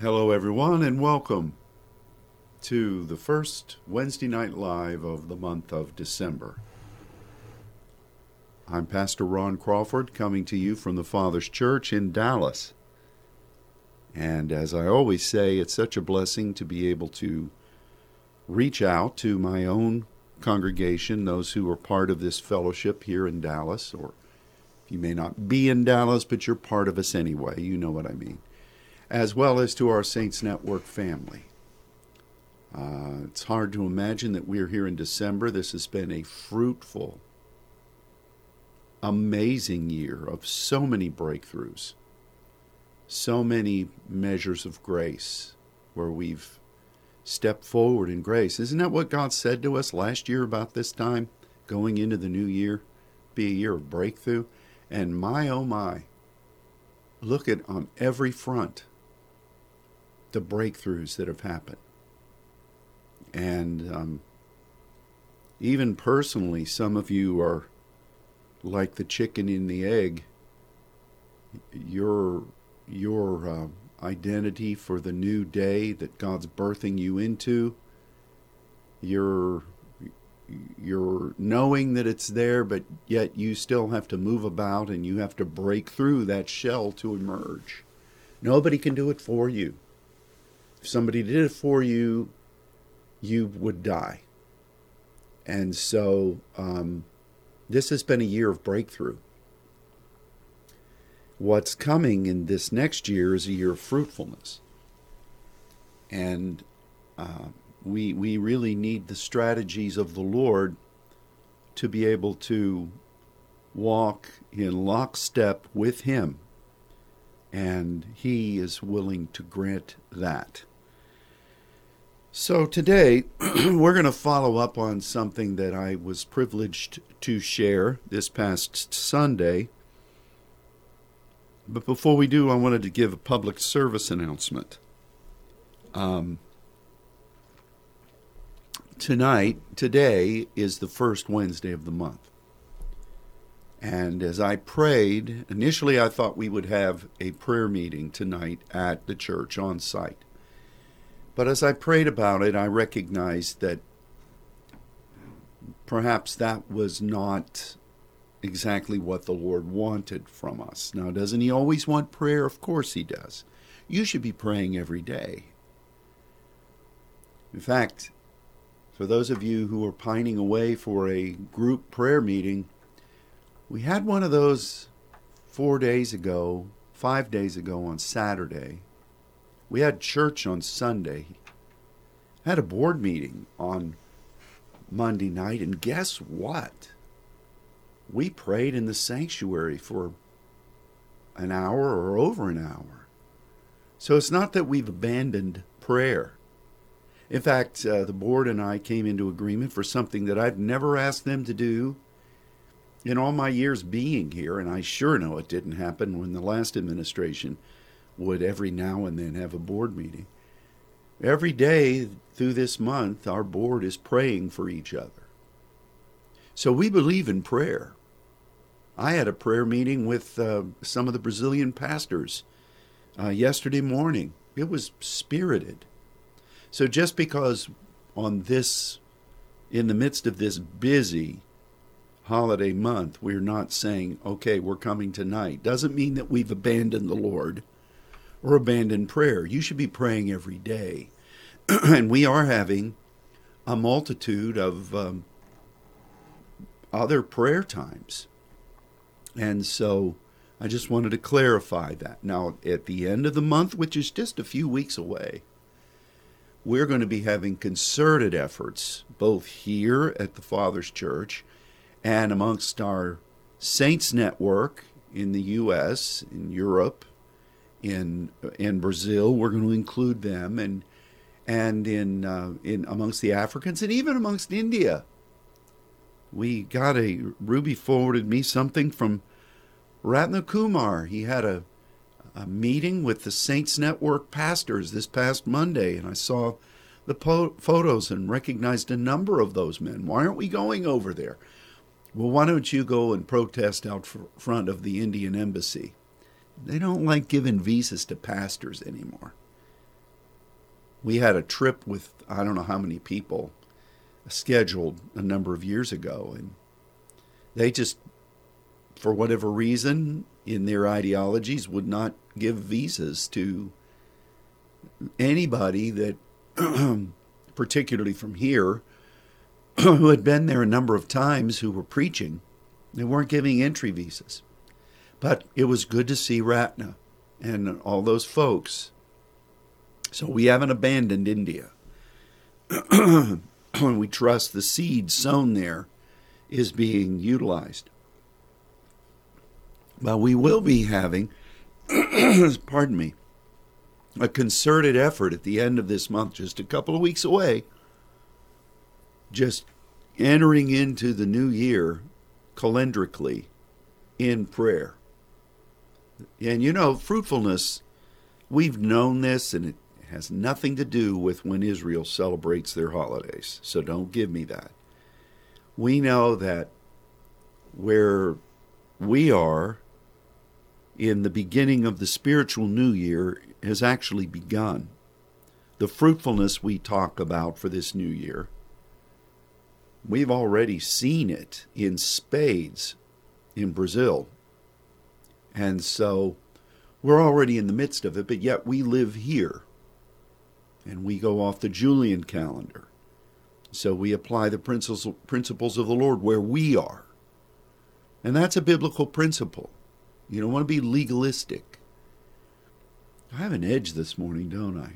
Hello, everyone, and welcome to the first Wednesday night live of the month of December. I'm Pastor Ron Crawford coming to you from the Father's Church in Dallas. And as I always say, it's such a blessing to be able to reach out to my own congregation, those who are part of this fellowship here in Dallas, or you may not be in Dallas, but you're part of us anyway. You know what I mean. As well as to our Saints Network family. Uh, it's hard to imagine that we're here in December. This has been a fruitful, amazing year of so many breakthroughs, so many measures of grace where we've stepped forward in grace. Isn't that what God said to us last year about this time, going into the new year? Be a year of breakthrough. And my oh my, look at on every front the breakthroughs that have happened. And um, even personally, some of you are like the chicken in the egg. Your your uh, identity for the new day that God's birthing you into. Your you're knowing that it's there, but yet you still have to move about and you have to break through that shell to emerge. Nobody can do it for you. If somebody did it for you, you would die. And so um, this has been a year of breakthrough. What's coming in this next year is a year of fruitfulness. And uh, we, we really need the strategies of the Lord to be able to walk in lockstep with Him. And He is willing to grant that. So today, we're going to follow up on something that I was privileged to share this past Sunday. But before we do, I wanted to give a public service announcement. Um, tonight, today, is the first Wednesday of the month. And as I prayed, initially I thought we would have a prayer meeting tonight at the church on site. But as I prayed about it, I recognized that perhaps that was not exactly what the Lord wanted from us. Now, doesn't He always want prayer? Of course He does. You should be praying every day. In fact, for those of you who are pining away for a group prayer meeting, we had one of those four days ago, five days ago on Saturday. We had church on Sunday. had a board meeting on Monday night, and guess what? We prayed in the sanctuary for an hour or over an hour. So it's not that we've abandoned prayer. In fact, uh, the board and I came into agreement for something that I've never asked them to do in all my years being here, and I sure know it didn't happen when the last administration would every now and then have a board meeting. Every day through this month, our board is praying for each other. So we believe in prayer. I had a prayer meeting with uh, some of the Brazilian pastors uh, yesterday morning. It was spirited. So just because on this, in the midst of this busy holiday month, we're not saying, okay, we're coming tonight, doesn't mean that we've abandoned the Lord or abandon prayer. You should be praying every day. and we are having a multitude of um, other prayer times. And so I just wanted to clarify that. Now, at the end of the month, which is just a few weeks away, we're going to be having concerted efforts, both here at the Father's Church and amongst our Saints Network in the U.S., in Europe, in in Brazil. We're going to include them, and and in uh, in amongst the Africans, and even amongst India. We got a Ruby forwarded me something from Ratna Kumar. He had a a meeting with the Saints Network pastors this past Monday, and I saw the po- photos and recognized a number of those men. Why aren't we going over there? Well, why don't you go and protest out front of the Indian embassy? They don't like giving visas to pastors anymore. we had a trip with I don't know how many people scheduled a number of years ago, and they just, for whatever reason, in their ideologies, would not give visas to anybody that, particularly from here, who had been there a number of times who were preaching. They weren't giving entry visas. But it was good to see Ratna and all those folks. So we haven't abandoned India. we trust the seed sown there is being utilized. But we will be having, pardon me, a concerted effort at the end of this month, just a couple of weeks away, just entering into the new year calendrically in prayer. And you know, fruitfulness, we've known this, and it has nothing to do with when Israel celebrates their holidays. So don't give me that. We know that where we are in the beginning of the spiritual new year has actually begun. The fruitfulness we talk about for this new year, we've already seen it in spades in Brazil. And so we're already in the midst of it, but yet we live here. And we go off the Julian calendar. So we apply the principles of the Lord where we are. And that's a biblical principle. You don't want to be legalistic. I have an edge this morning, don't I?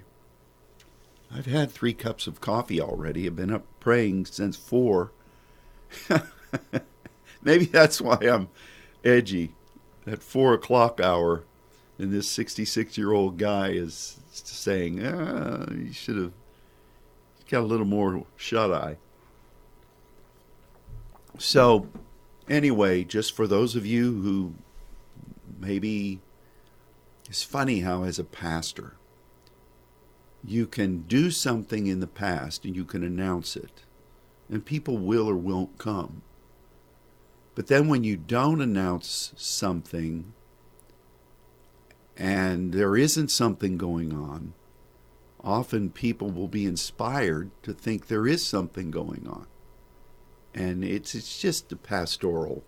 I've had three cups of coffee already. I've been up praying since four. Maybe that's why I'm edgy. That four o'clock hour, and this 66 year old guy is saying, ah, you should have got a little more shut eye. So, anyway, just for those of you who maybe it's funny how, as a pastor, you can do something in the past and you can announce it, and people will or won't come. But then when you don't announce something and there isn't something going on, often people will be inspired to think there is something going on. And it's, it's just a pastoral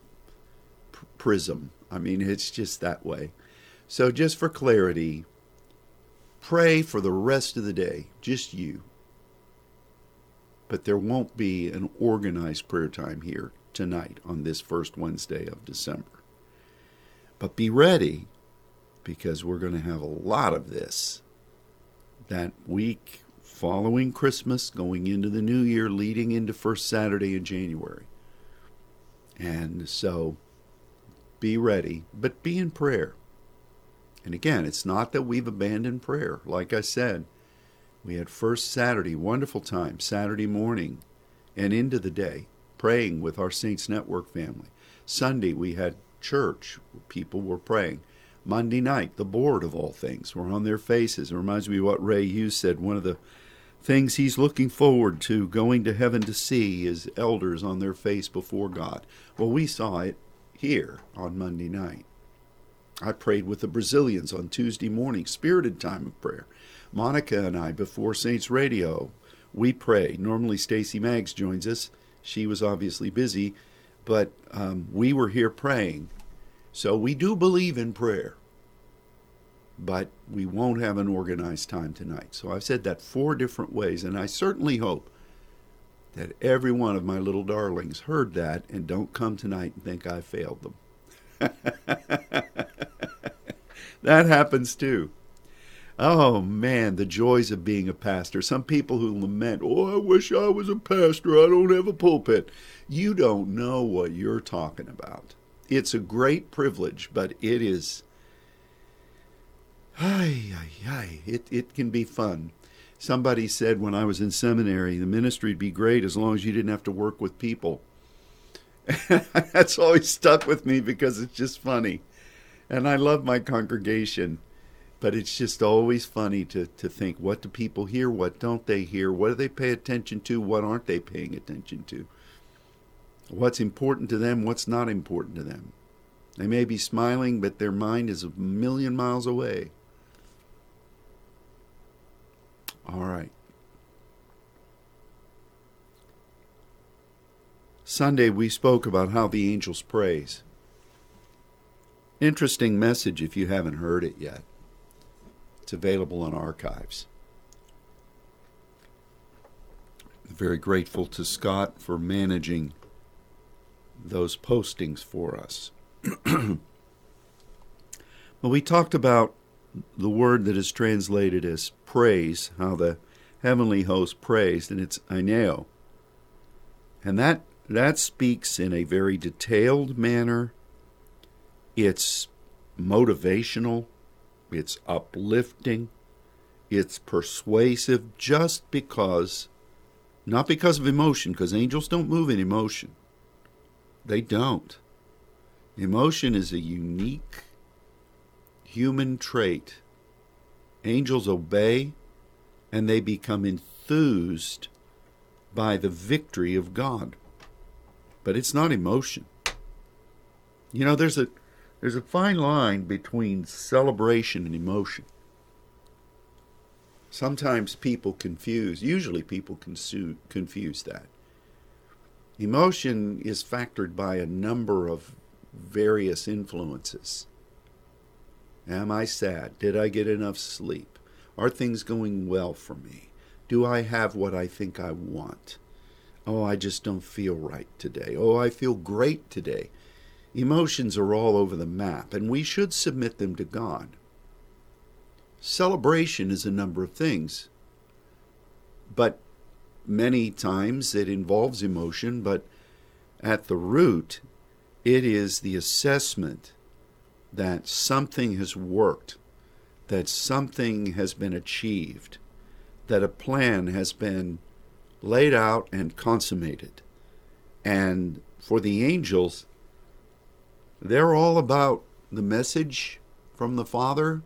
prism. I mean, it's just that way. So, just for clarity, pray for the rest of the day, just you. But there won't be an organized prayer time here tonight on this first Wednesday of December. But be ready because we're going to have a lot of this that week following Christmas, going into the new year, leading into first Saturday in January. And so be ready, but be in prayer. And again, it's not that we've abandoned prayer. Like I said, we had first Saturday, wonderful time, Saturday morning and into the day, praying with our Saints Network family. Sunday, we had church, people were praying. Monday night, the board of all things were on their faces. It reminds me of what Ray Hughes said. One of the things he's looking forward to going to heaven to see is elders on their face before God. Well, we saw it here on Monday night. I prayed with the Brazilians on Tuesday morning, spirited time of prayer. Monica and I, before Saints Radio, we pray. Normally, Stacy Maggs joins us. She was obviously busy, but um, we were here praying. So we do believe in prayer, but we won't have an organized time tonight. So I've said that four different ways, and I certainly hope that every one of my little darlings heard that and don't come tonight and think I failed them. that happens too. Oh man, the joys of being a pastor. Some people who lament, Oh, I wish I was a pastor. I don't have a pulpit. You don't know what you're talking about. It's a great privilege, but it is. Ay, ay, ay. It, it can be fun. Somebody said when I was in seminary, the ministry'd be great as long as you didn't have to work with people. That's always stuck with me because it's just funny. And I love my congregation, but it's just always funny to, to think what do people hear, what don't they hear, what do they pay attention to, what aren't they paying attention to, what's important to them, what's not important to them. They may be smiling, but their mind is a million miles away. All right. Sunday we spoke about how the angels praise. Interesting message if you haven't heard it yet. It's available on archives. Very grateful to Scott for managing those postings for us. well, we talked about the word that is translated as praise, how the heavenly host praised, and it's aineo. And that that speaks in a very detailed manner. It's motivational, it's uplifting, it's persuasive just because, not because of emotion, because angels don't move in emotion. They don't. Emotion is a unique human trait. Angels obey and they become enthused by the victory of God. But it's not emotion. You know, there's a there's a fine line between celebration and emotion. Sometimes people confuse, usually people confuse that. Emotion is factored by a number of various influences. Am I sad? Did I get enough sleep? Are things going well for me? Do I have what I think I want? Oh, I just don't feel right today. Oh, I feel great today. Emotions are all over the map, and we should submit them to God. Celebration is a number of things, but many times it involves emotion, but at the root, it is the assessment that something has worked, that something has been achieved, that a plan has been laid out and consummated. And for the angels, they're all about the message from the Father.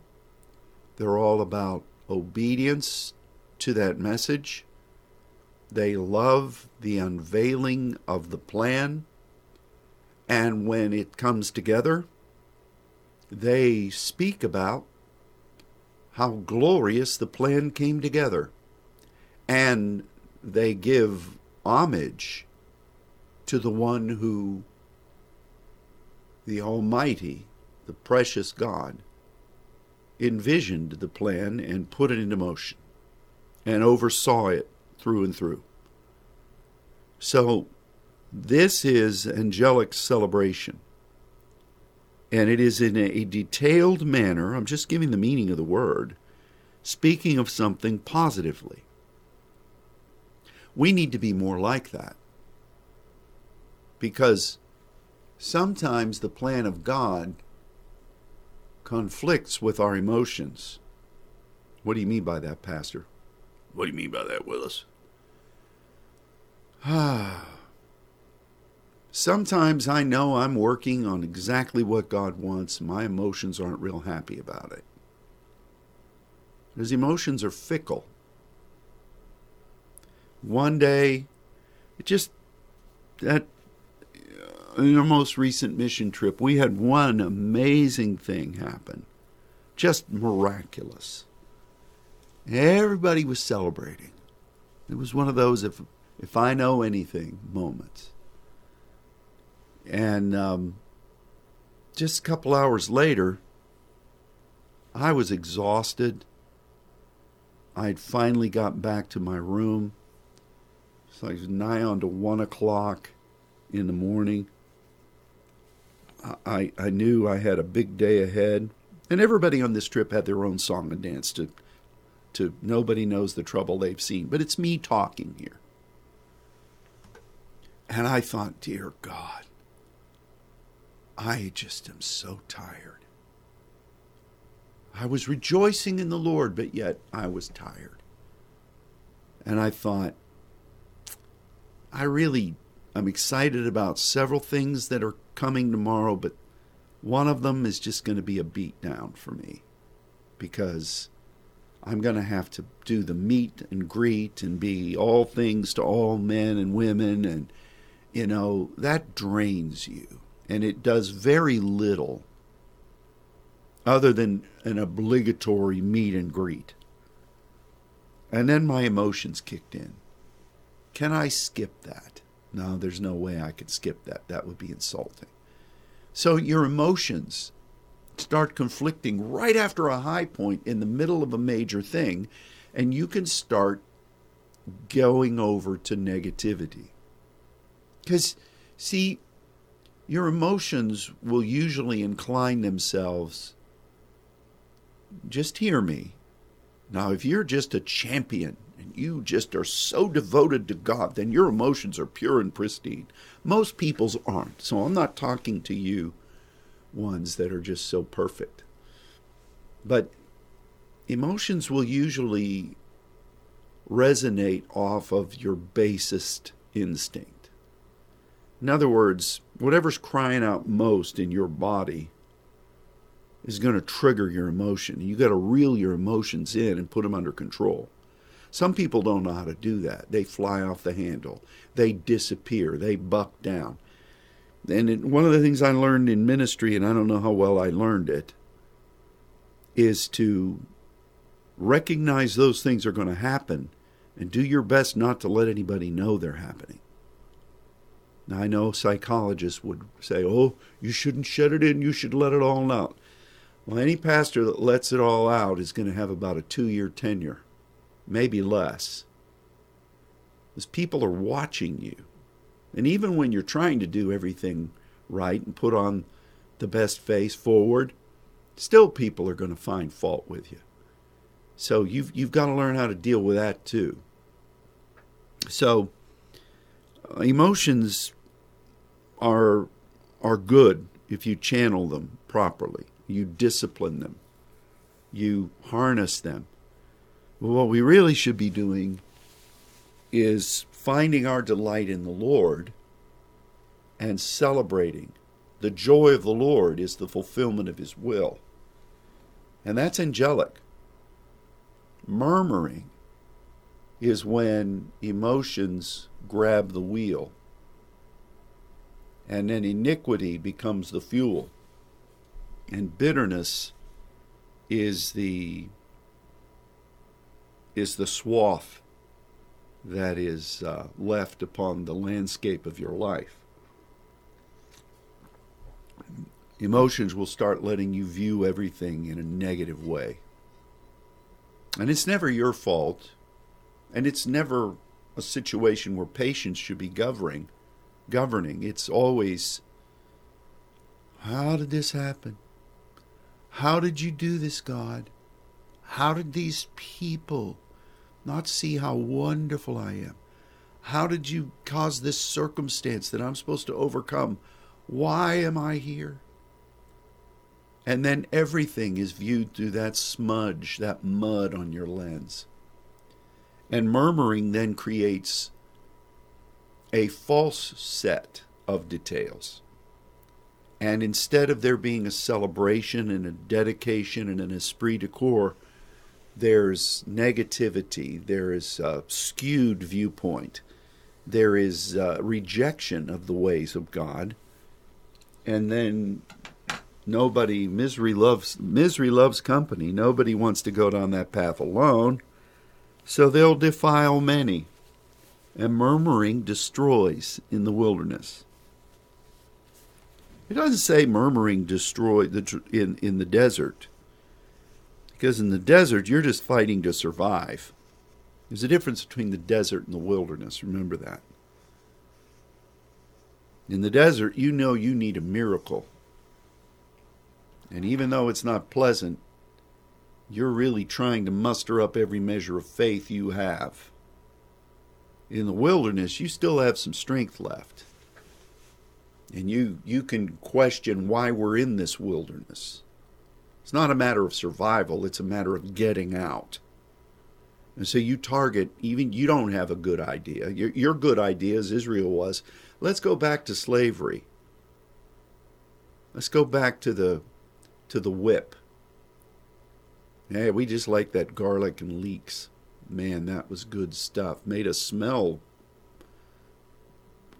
They're all about obedience to that message. They love the unveiling of the plan. And when it comes together, they speak about how glorious the plan came together. And they give homage to the one who, the Almighty, the precious God, envisioned the plan and put it into motion and oversaw it through and through. So, this is angelic celebration. And it is in a detailed manner, I'm just giving the meaning of the word, speaking of something positively. We need to be more like that. Because sometimes the plan of God conflicts with our emotions. What do you mean by that, Pastor? What do you mean by that, Willis? Ah. Sometimes I know I'm working on exactly what God wants. My emotions aren't real happy about it. Because emotions are fickle. One day, it just, that, in our most recent mission trip, we had one amazing thing happen. Just miraculous. Everybody was celebrating. It was one of those if if I know anything moments. And um, just a couple hours later, I was exhausted. I'd finally got back to my room. It's like nigh on to one o'clock in the morning. I, I knew I had a big day ahead. And everybody on this trip had their own song and dance to to nobody knows the trouble they've seen. But it's me talking here. And I thought, dear God, I just am so tired. I was rejoicing in the Lord, but yet I was tired. And I thought, I really I'm excited about several things that are coming tomorrow, but one of them is just going to be a beatdown for me because I'm going to have to do the meet and greet and be all things to all men and women. And, you know, that drains you. And it does very little other than an obligatory meet and greet. And then my emotions kicked in. Can I skip that? No, there's no way I could skip that. That would be insulting. So your emotions start conflicting right after a high point in the middle of a major thing, and you can start going over to negativity. Because, see, your emotions will usually incline themselves. Just hear me. Now, if you're just a champion and you just are so devoted to God, then your emotions are pure and pristine. Most people's aren't. So I'm not talking to you ones that are just so perfect. But emotions will usually resonate off of your basest instinct. In other words, whatever's crying out most in your body is going to trigger your emotion. You got to reel your emotions in and put them under control. Some people don't know how to do that. They fly off the handle. They disappear. They buck down. And it, one of the things I learned in ministry, and I don't know how well I learned it, is to recognize those things are going to happen and do your best not to let anybody know they're happening. Now, I know psychologists would say, oh, you shouldn't shut it in, you should let it all out. Well, any pastor that lets it all out is going to have about a two year tenure, maybe less. Because people are watching you. And even when you're trying to do everything right and put on the best face forward, still people are going to find fault with you. So you've you've got to learn how to deal with that too. So uh, emotions are are good if you channel them properly. You discipline them. You harness them. What we really should be doing is finding our delight in the Lord and celebrating. The joy of the Lord is the fulfillment of His will. And that's angelic. Murmuring is when emotions grab the wheel. And then iniquity becomes the fuel. And bitterness is the is the swath that is uh, left upon the landscape of your life. Emotions will start letting you view everything in a negative way. And it's never your fault, and it's never a situation where patience should be governing. Governing. It's always, how did this happen? How did you do this, God? How did these people not see how wonderful I am? How did you cause this circumstance that I'm supposed to overcome? Why am I here? And then everything is viewed through that smudge, that mud on your lens. And murmuring then creates a false set of details. And instead of there being a celebration and a dedication and an esprit de corps, there's negativity, there is a skewed viewpoint, there is uh, rejection of the ways of God, and then nobody misery loves misery loves company. Nobody wants to go down that path alone, so they'll defile many, and murmuring destroys in the wilderness. It doesn't say murmuring destroy the in in the desert. Because in the desert, you're just fighting to survive. There's a difference between the desert and the wilderness. Remember that. In the desert, you know you need a miracle. And even though it's not pleasant, you're really trying to muster up every measure of faith you have. In the wilderness, you still have some strength left. And you, you can question why we're in this wilderness. It's not a matter of survival, it's a matter of getting out. And so you target, even you don't have a good idea. Your, your good idea, as Israel was, let's go back to slavery. Let's go back to the to the whip. Yeah, we just like that garlic and leeks. Man, that was good stuff. Made us smell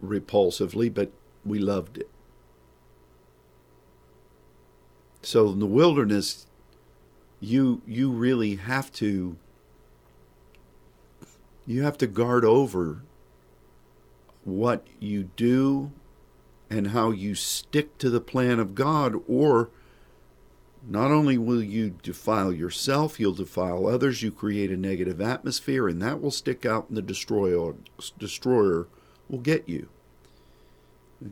repulsively, but we loved it. So in the wilderness, you you really have to You have to guard over what you do and how you stick to the plan of God, or not only will you defile yourself, you'll defile others, you create a negative atmosphere, and that will stick out, and the destroyer, destroyer will get you.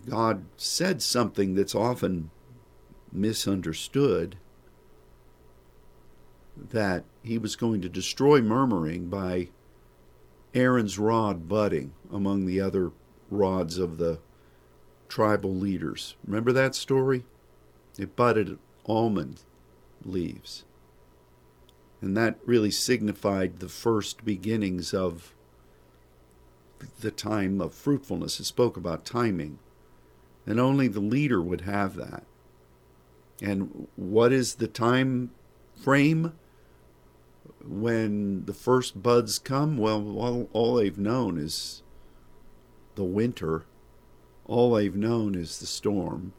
God said something that's often misunderstood that he was going to destroy murmuring by Aaron's rod budding among the other rods of the tribal leaders. Remember that story? It budded almond leaves. And that really signified the first beginnings of the time of fruitfulness. It spoke about timing. And only the leader would have that. And what is the time frame when the first buds come? Well, all, all they've known is the winter all they've known is the storm.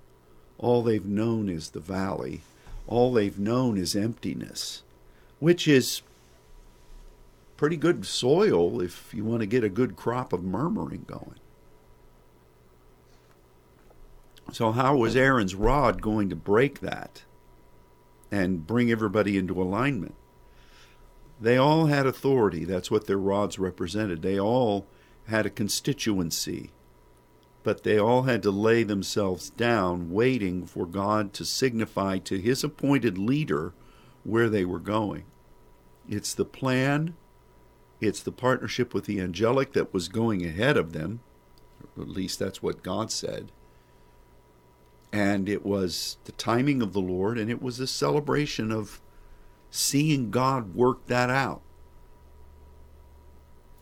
All they've known is the valley. All they've known is emptiness, which is pretty good soil if you want to get a good crop of murmuring going. So, how was Aaron's rod going to break that and bring everybody into alignment? They all had authority. That's what their rods represented. They all had a constituency but they all had to lay themselves down, waiting for God to signify to his appointed leader where they were going. It's the plan, it's the partnership with the angelic that was going ahead of them, at least that's what God said. And it was the timing of the Lord, and it was a celebration of seeing God work that out.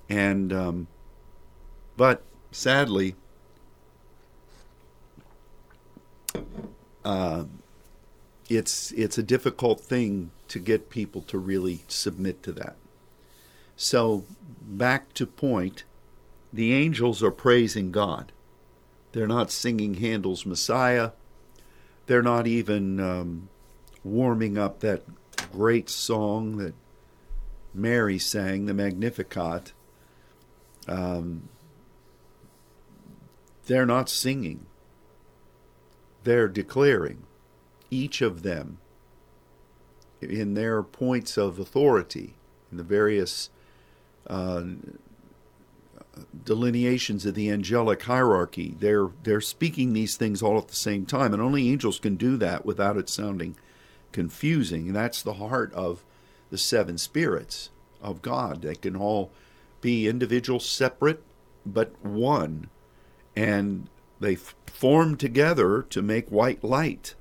And, um, but sadly, uh, it's it's a difficult thing to get people to really submit to that. So back to point, the angels are praising God. They're not singing Handel's Messiah. They're not even um, warming up that great song that Mary sang, the Magnificat. Um, they're not singing they're declaring, each of them, in their points of authority, in the various uh, delineations of the angelic hierarchy, they're they're speaking these things all at the same time, and only angels can do that without it sounding confusing. That's the heart of the seven spirits of God. They can all be individual, separate, but one, and they form together to make white light,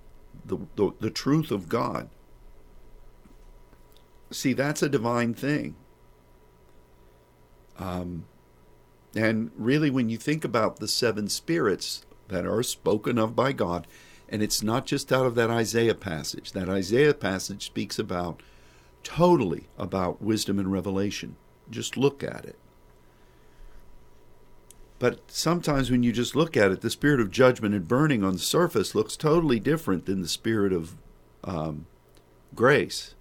the, the, the truth of God. See, that's a divine thing. Um, and really, when you think about the seven spirits that are spoken of by God, and it's not just out of that Isaiah passage, that Isaiah passage speaks about totally about wisdom and revelation. Just look at it. But sometimes when you just look at it, the spirit of judgment and burning on the surface looks totally different than the spirit of um, grace.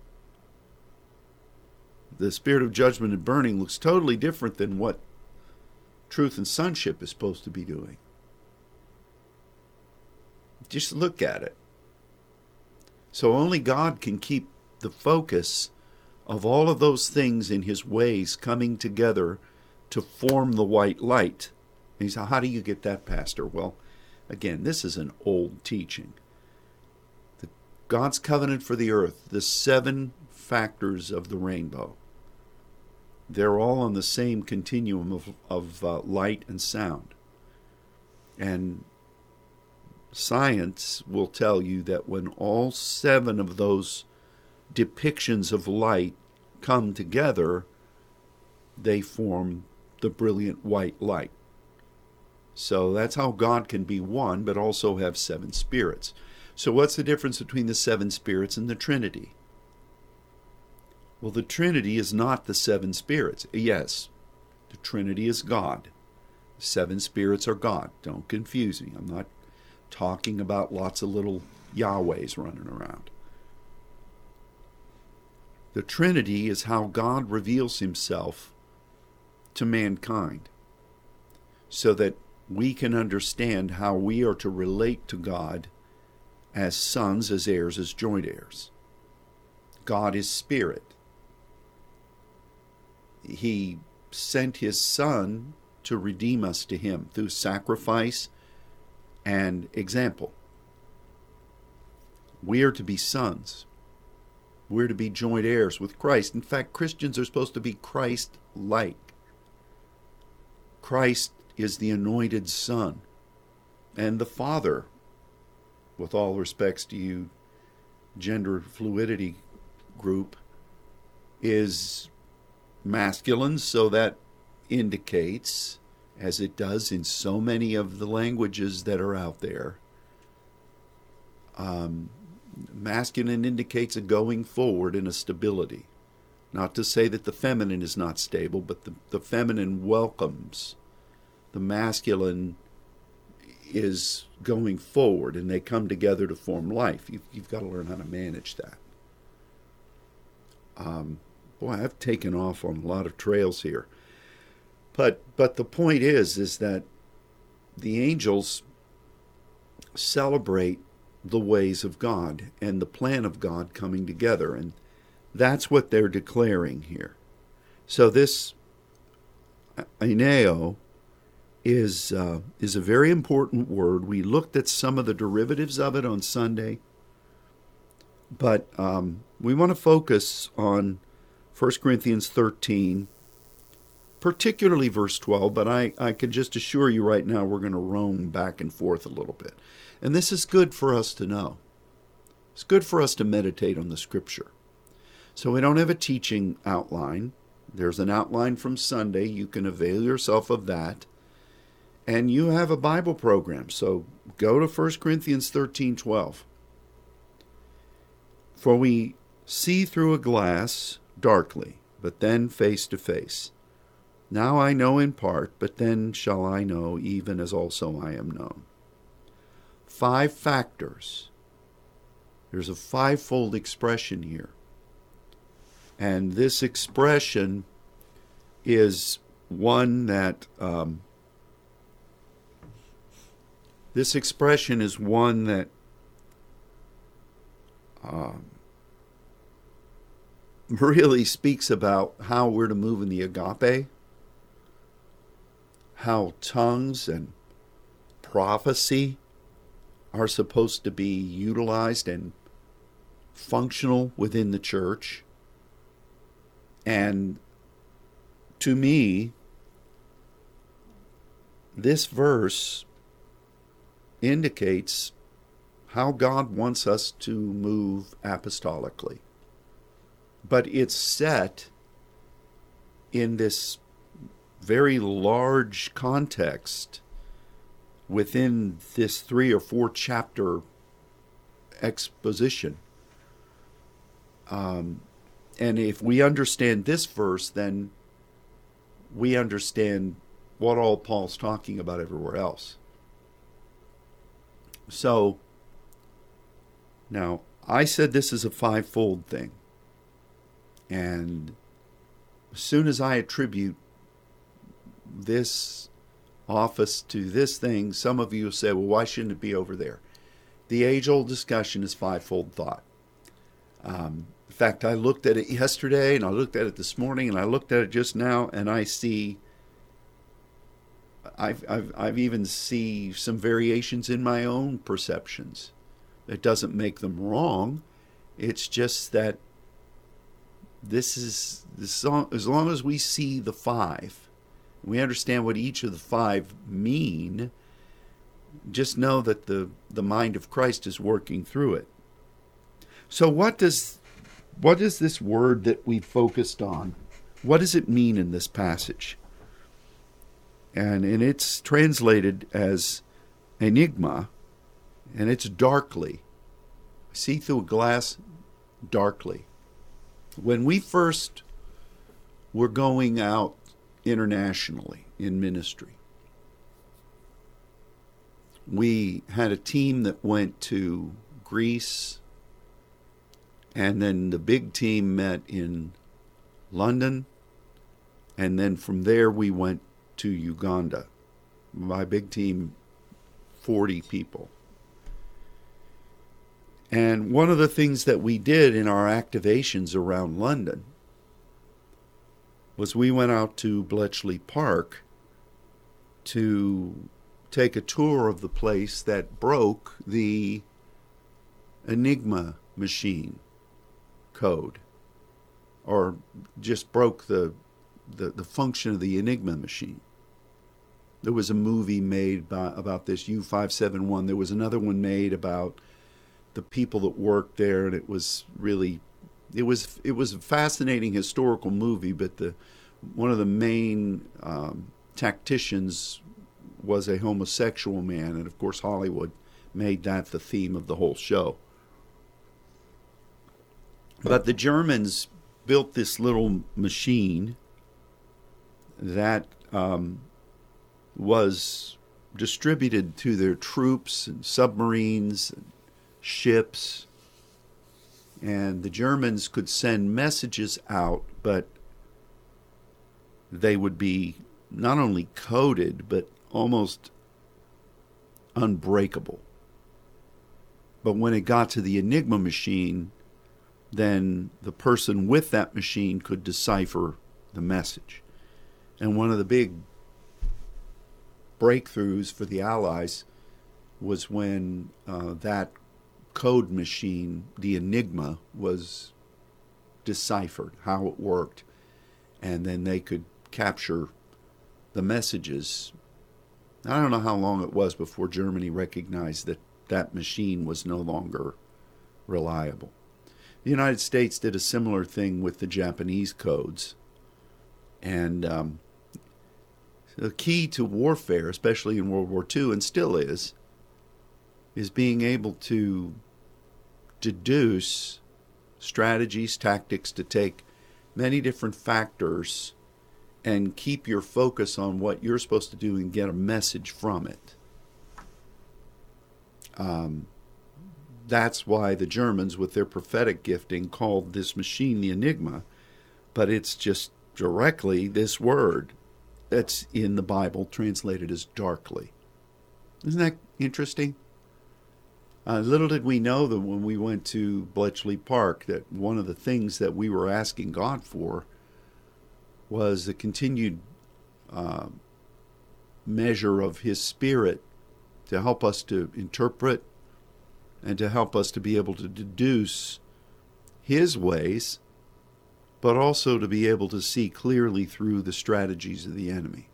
The spirit of judgment and burning looks totally different than what truth and sonship is supposed to be doing. Just look at it. So only God can keep the focus of all of those things in His ways coming together to form the white light he said, How do you get that, Pastor? Well, again, this is an old teaching. The, God's covenant for the earth, the seven factors of the rainbow, they're all on the same continuum of, of uh, light and sound. And science will tell you that when all seven of those depictions of light come together, they form the brilliant white light. So that's how God can be one, but also have seven spirits. So, what's the difference between the seven spirits and the Trinity? Well, the Trinity is not the seven spirits. Yes, the Trinity is God. seven spirits are God. Don't confuse me. I'm not talking about lots of little Yahwehs running around. The Trinity is how God reveals himself to mankind so that we can understand how we are to relate to God as sons, as heirs, as joint heirs. God is spirit. He sent his Son to redeem us to him through sacrifice and example. We are to be sons. We're to be joint heirs with Christ. In fact, Christians are supposed to be Christ like. Christ is the anointed Son and the Father, with all respects to you, gender fluidity group, is masculine, so that indicates, as it does in so many of the languages that are out there, um, masculine indicates a going forward and a stability. Not to say that the feminine is not stable, but the, the feminine welcomes. The masculine is going forward and they come together to form life. You've, you've got to learn how to manage that. Um, boy, I've taken off on a lot of trails here. But but the point is is that the angels celebrate the ways of God and the plan of God coming together and that's what they're declaring here. So this aineo is uh, is a very important word. We looked at some of the derivatives of it on Sunday, but um, we want to focus on 1 Corinthians 13, particularly verse 12, but I, I can just assure you right now we're going to roam back and forth a little bit. And this is good for us to know. It's good for us to meditate on the scripture. So we don't have a teaching outline. There's an outline from Sunday. You can avail yourself of that. And you have a Bible program. So go to 1 Corinthians 13 12. For we see through a glass darkly, but then face to face. Now I know in part, but then shall I know, even as also I am known. Five factors. There's a fivefold expression here. And this expression is one that, um, this expression is one that um, really speaks about how we're to move in the agape, how tongues and prophecy are supposed to be utilized and functional within the church. And to me, this verse indicates how God wants us to move apostolically. But it's set in this very large context within this three or four chapter exposition. Um, and if we understand this verse, then we understand what all Paul's talking about everywhere else. So, now, I said this is a fivefold thing. And as soon as I attribute this office to this thing, some of you will say, well, why shouldn't it be over there? The age old discussion is fivefold thought. Um, in fact, I looked at it yesterday and I looked at it this morning and I looked at it just now and I see. I've, I've, I've even see some variations in my own perceptions. It doesn't make them wrong. It's just that this is this as long as we see the five, we understand what each of the five mean. Just know that the the mind of Christ is working through it. So what does what is this word that we focused on? What does it mean in this passage? And and it's translated as enigma, and it's darkly. See through a glass darkly. When we first were going out internationally in ministry, we had a team that went to Greece, and then the big team met in London, And then from there, we went to Uganda. My big team, 40 people. And one of the things that we did in our activations around London was we went out to Bletchley Park to take a tour of the place that broke the Enigma machine code or just broke the, the, the function of the Enigma machine. There was a movie made by, about this U571. There was another one made about the people that worked there, and it was really, it was it was a fascinating historical movie. But the one of the main um, tacticians was a homosexual man, and of course Hollywood made that the theme of the whole show. But the Germans built this little machine that um, was distributed to their troops and submarines and ships. And the Germans could send messages out, but they would be not only coded, but almost unbreakable. But when it got to the Enigma machine, then the person with that machine could decipher the message. And one of the big breakthroughs for the Allies was when uh, that code machine, the Enigma, was deciphered, how it worked, and then they could capture the messages. I don't know how long it was before Germany recognized that that machine was no longer reliable. The United States did a similar thing with the Japanese codes. And um, the key to warfare, especially in World War II, and still is, is being able to deduce strategies, tactics to take many different factors and keep your focus on what you're supposed to do and get a message from it. Um, that's why the Germans, with their prophetic gifting, called this machine the Enigma, but it's just directly this word that's in the Bible translated as darkly. Isn't that interesting? Uh, little did we know that when we went to Bletchley Park, that one of the things that we were asking God for was the continued uh, measure of His Spirit to help us to interpret and to help us to be able to deduce His ways, but also to be able to see clearly through the strategies of the enemy.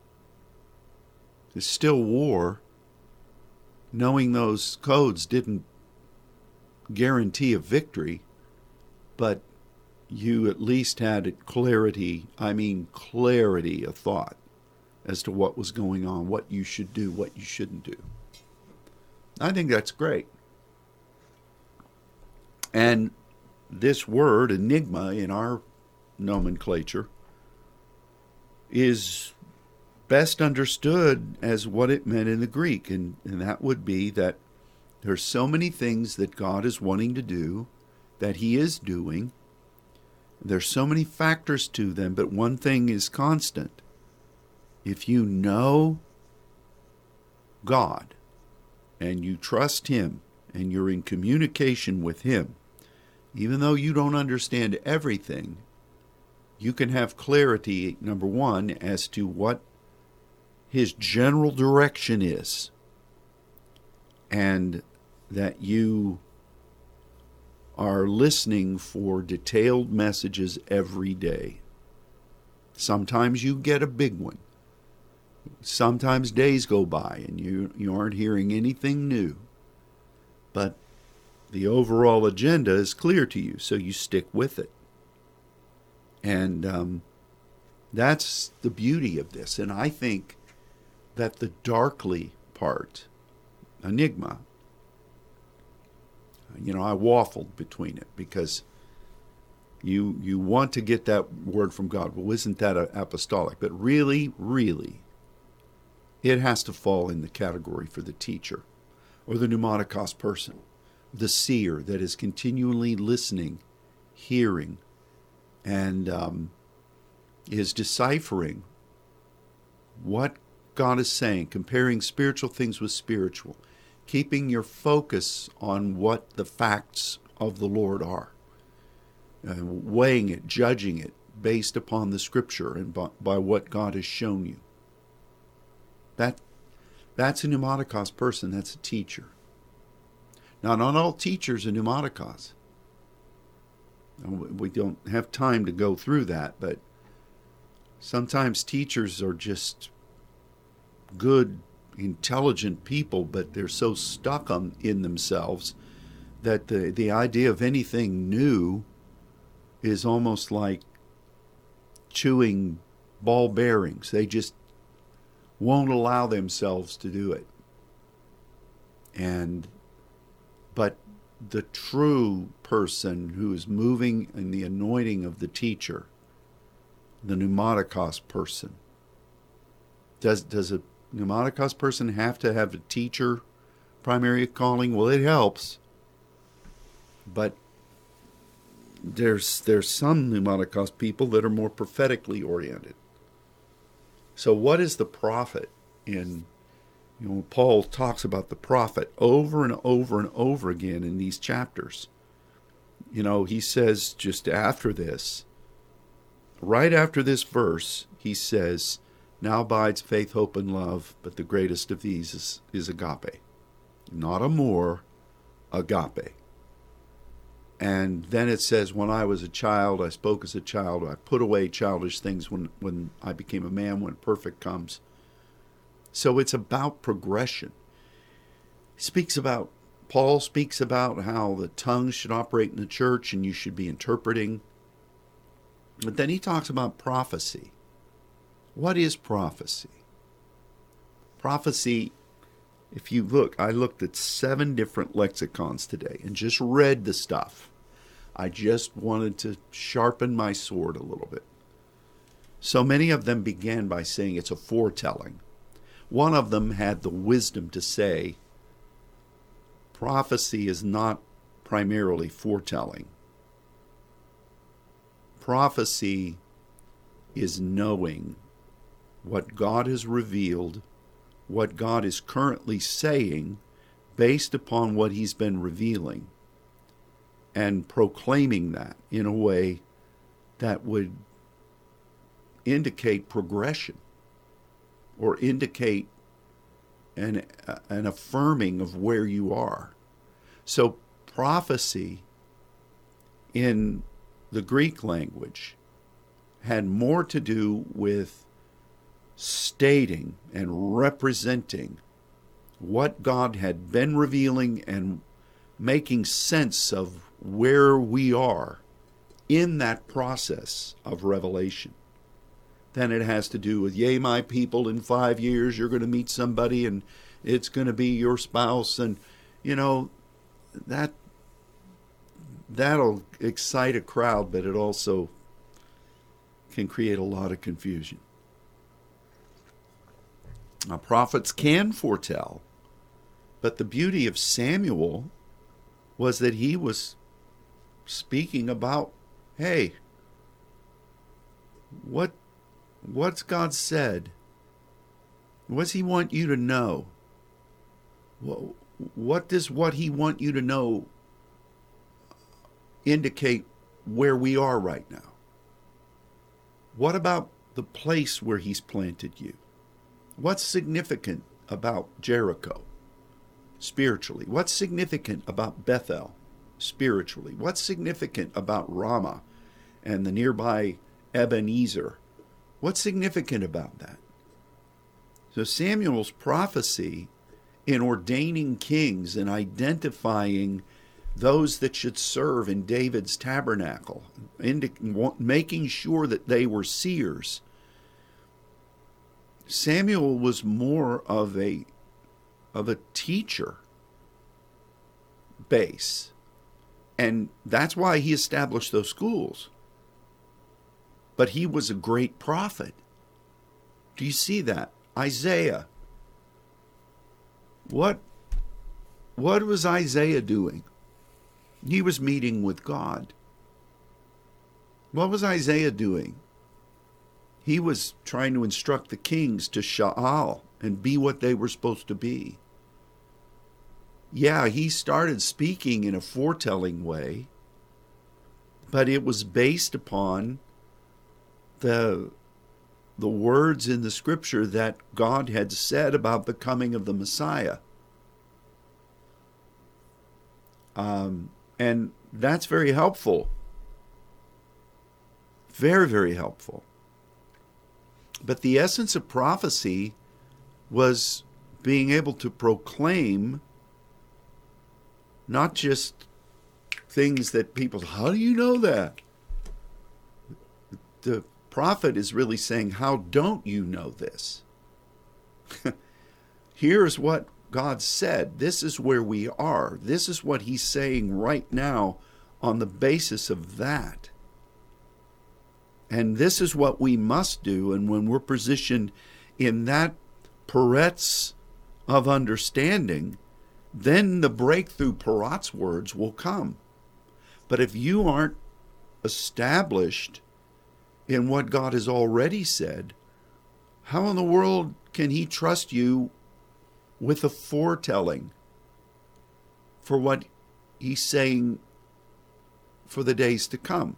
There's still war knowing those codes didn't guarantee a victory, but you at least had clarity, I mean, clarity of thought as to what was going on, what you should do, what you shouldn't do. I think that's great. And this word, enigma, in our nomenclature, is best understood as what it meant in the Greek, and, and that would be that there's so many things that God is wanting to do, that He is doing. There's so many factors to them, but one thing is constant. If you know God and you trust Him and you're in communication with Him, even though you don't understand everything, you can have clarity, number one, as to what his general direction is, and that you are listening for detailed messages every day. Sometimes you get a big one. Sometimes days go by and you, you aren't hearing anything new. But the overall agenda is clear to you, so you stick with it. And um, that's the beauty of this. And I think that the darkly part, enigma, you know, I waffled between it because you you want to get that word from God. Well, isn't that apostolic? But really, really, it has to fall in the category for the teacher or the pneumatikos person, the seer that is continually listening, hearing, and um, is deciphering what God is saying, comparing spiritual things with spiritual, keeping your focus on what the facts of the Lord are, weighing it, judging it based upon the Scripture and by, by what God has shown you. That that's a pneumatikos person. That's a teacher. Now, not all teachers are pneumatikos. We don't have time to go through that, but sometimes teachers are just good, intelligent people, but they're so stuck on, in themselves that the, the idea of anything new is almost like chewing ball bearings. They just won't allow themselves to do it. And, but the true person who is moving in the anointing of the teacher, the pneumatikos person, does, does a pneumatikos person have to have a teacher primary calling? Well, it helps. But there's there's some pneumatikos people that are more prophetically oriented. So what is the prophet in you know Paul talks about the prophet over and over and over again in these chapters. You know, he says just after this right after this verse, he says, Now abides faith, hope, and love, but the greatest of these is, is agape. Not amor, agape. And then it says, When I was a child, I spoke as a child. I put away childish things when, when I became a man, when perfect comes. So it's about progression. He speaks about, Paul speaks about how the tongue should operate in the church and you should be interpreting. But then he talks about prophecy. What is prophecy? Prophecy, if you look, I looked at seven different lexicons today and just read the stuff. I just wanted to sharpen my sword a little bit. So many of them began by saying it's a foretelling. One of them had the wisdom to say prophecy is not primarily foretelling. Prophecy is knowing what God has revealed, what God is currently saying based upon what He's been revealing and proclaiming that in a way that would indicate progression or indicate an, uh, an affirming of where you are. So, prophecy in the Greek language had more to do with stating and representing what God had been revealing and making sense of where we are in that process of revelation than it has to do with, yea, my people, in five years you're going to meet somebody and it's going to be your spouse. And, you know, that that'll excite a crowd, but it also can create a lot of confusion. Now, prophets can foretell, but the beauty of Samuel was that he was speaking about, hey, what what's God said? What's he want you to know? What, what does what he want you to know indicate where we are right now? What about the place where he's planted you? What's significant about Jericho spiritually? What's significant about Bethel? spiritually? What's significant about Ramah and the nearby Ebenezer? What's significant about that? So Samuel's prophecy in ordaining kings and identifying those that should serve in David's tabernacle, making sure that they were seers. Samuel was more of a of a teacher base and that's why he established those schools. But he was a great prophet. Do you see that? Isaiah. What what was Isaiah doing? He was meeting with God. What was Isaiah doing? He was trying to instruct the kings to sha'al and be what they were supposed to be. Yeah, he started speaking in a foretelling way, but it was based upon the the words in the scripture that God had said about the coming of the Messiah. Um, and that's very helpful. Very, very helpful. But the essence of prophecy was being able to proclaim not just things that people, how do you know that? The prophet is really saying, how don't you know this? Here's what God said. This is where we are. This is what He's saying right now on the basis of that. And this is what we must do. And when we're positioned in that Peretz of understanding, then the breakthrough Perat's words will come. But if you aren't established in what God has already said, how in the world can He trust you with a foretelling for what He's saying for the days to come?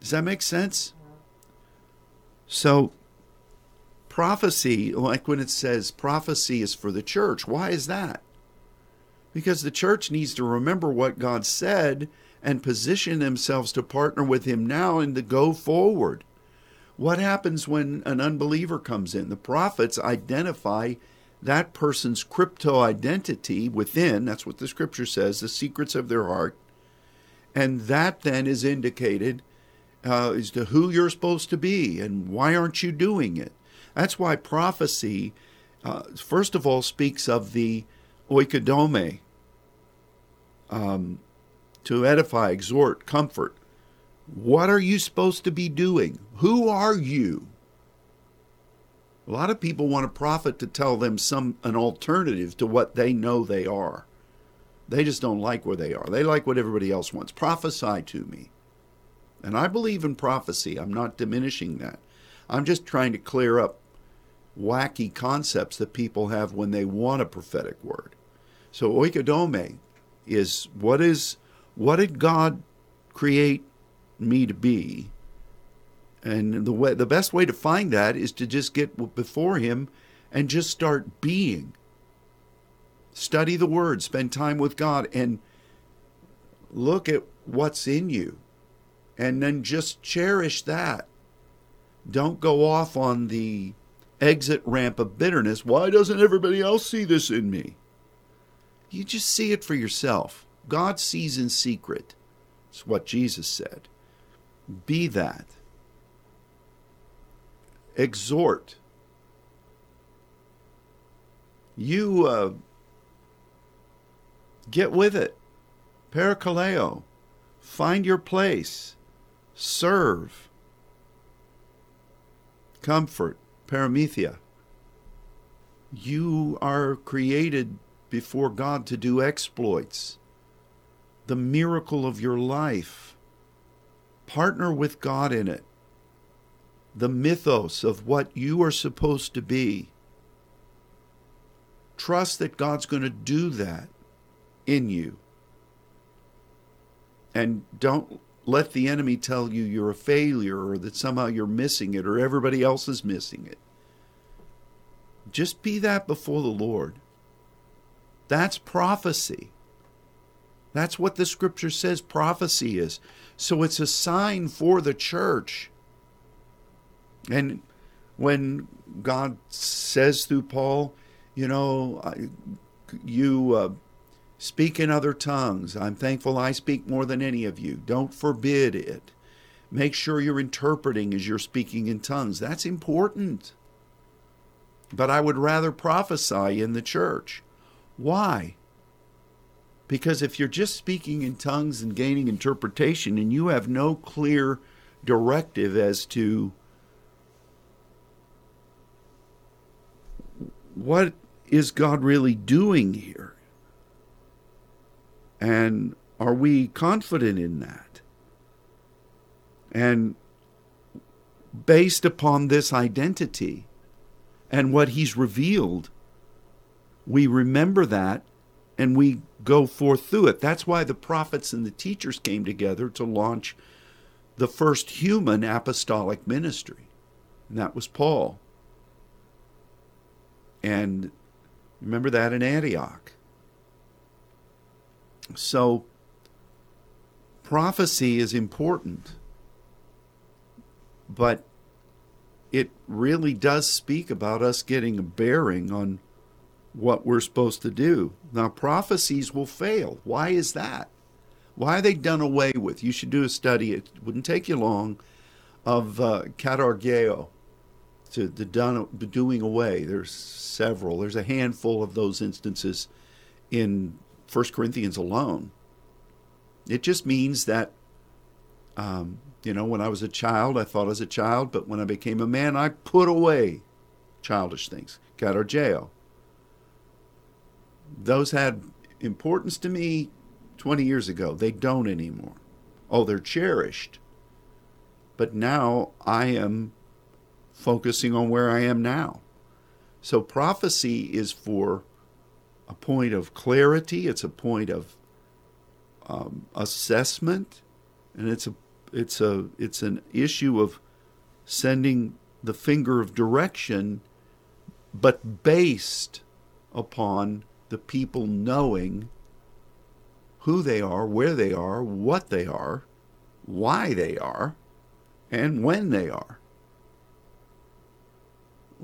Does that make sense? So, prophecy, like when it says prophecy is for the church, why is that? Because the church needs to remember what God said and position themselves to partner with Him now and to go forward. What happens when an unbeliever comes in? The prophets identify that person's crypto identity within, that's what the scripture says, the secrets of their heart. And that then is indicated uh, as to who you're supposed to be and why aren't you doing it. That's why prophecy, uh, first of all, speaks of the oikodome, um, to edify, exhort, comfort. What are you supposed to be doing? Who are you? A lot of people want a prophet to tell them some an alternative to what they know they are. They just don't like where they are. They like what everybody else wants. Prophesy to me. And I believe in prophecy. I'm not diminishing that. I'm just trying to clear up wacky concepts that people have when they want a prophetic word. So oikodome is what is what did God create me to be? And the way the best way to find that is to just get before him and just start being. Study the word, spend time with God and look at what's in you and then just cherish that. Don't go off on the exit ramp of bitterness. Why doesn't everybody else see this in me? You just see it for yourself. God sees in secret. It's what Jesus said. Be that. Exhort. You uh, get with it. Parakaleo. Find your place serve, comfort, paramuthia. You are created before God to do exploits, the miracle of your life. Partner with God in it. The mythos of what you are supposed to be. Trust that God's going to do that in you. And don't let the enemy tell you you're a failure or that somehow you're missing it or everybody else is missing it. Just be that before the Lord. That's prophecy. That's what the scripture says prophecy is. So it's a sign for the church. And when God says through Paul, you know, you uh, Speak in other tongues. I'm thankful I speak more than any of you. Don't forbid it. Make sure you're interpreting as you're speaking in tongues. That's important. But I would rather prophesy in the church. Why? Because if you're just speaking in tongues and gaining interpretation and you have no clear directive as to what is God really doing here? And are we confident in that? And based upon this identity and what he's revealed. We remember that and we go forth through it. That's why the prophets and the teachers came together to launch the first human apostolic ministry, and that was Paul. And remember that in Antioch. So, prophecy is important, but it really does speak about us getting a bearing on what we're supposed to do. Now, prophecies will fail. Why is that? Why are they done away with? You should do a study, it wouldn't take you long, of uh, katargeo, to the done, doing away. There's several. There's a handful of those instances in 1 Corinthians alone. It just means that, um, you know, when I was a child, I thought as a child, but when I became a man, I put away childish things. katargeo. those had importance to me 20 years ago. They don't anymore. Oh, they're cherished. But now I am focusing on where I am now. So prophecy is for a point of clarity, it's a point of um, assessment, and it's a it's a it's an issue of sending the finger of direction, but based upon the people knowing who they are, where they are, what they are, why they are, and when they are.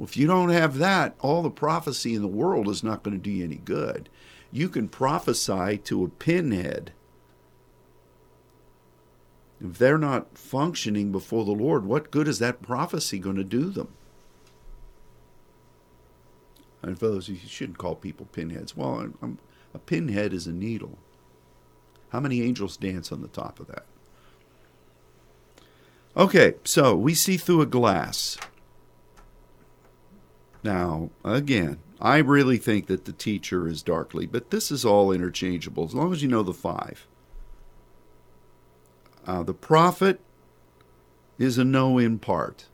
If you don't have that, all the prophecy in the world is not going to do you any good. You can prophesy to a pinhead. If they're not functioning before the Lord, what good is that prophecy going to do them? And those you shouldn't call people pinheads. Well, I'm, I'm, a pinhead is a needle. How many angels dance on the top of that? Okay, so we see through a glass. Now, again, I really think that the teacher is darkly, but this is all interchangeable as long as you know the five. Uh, the prophet is a know in part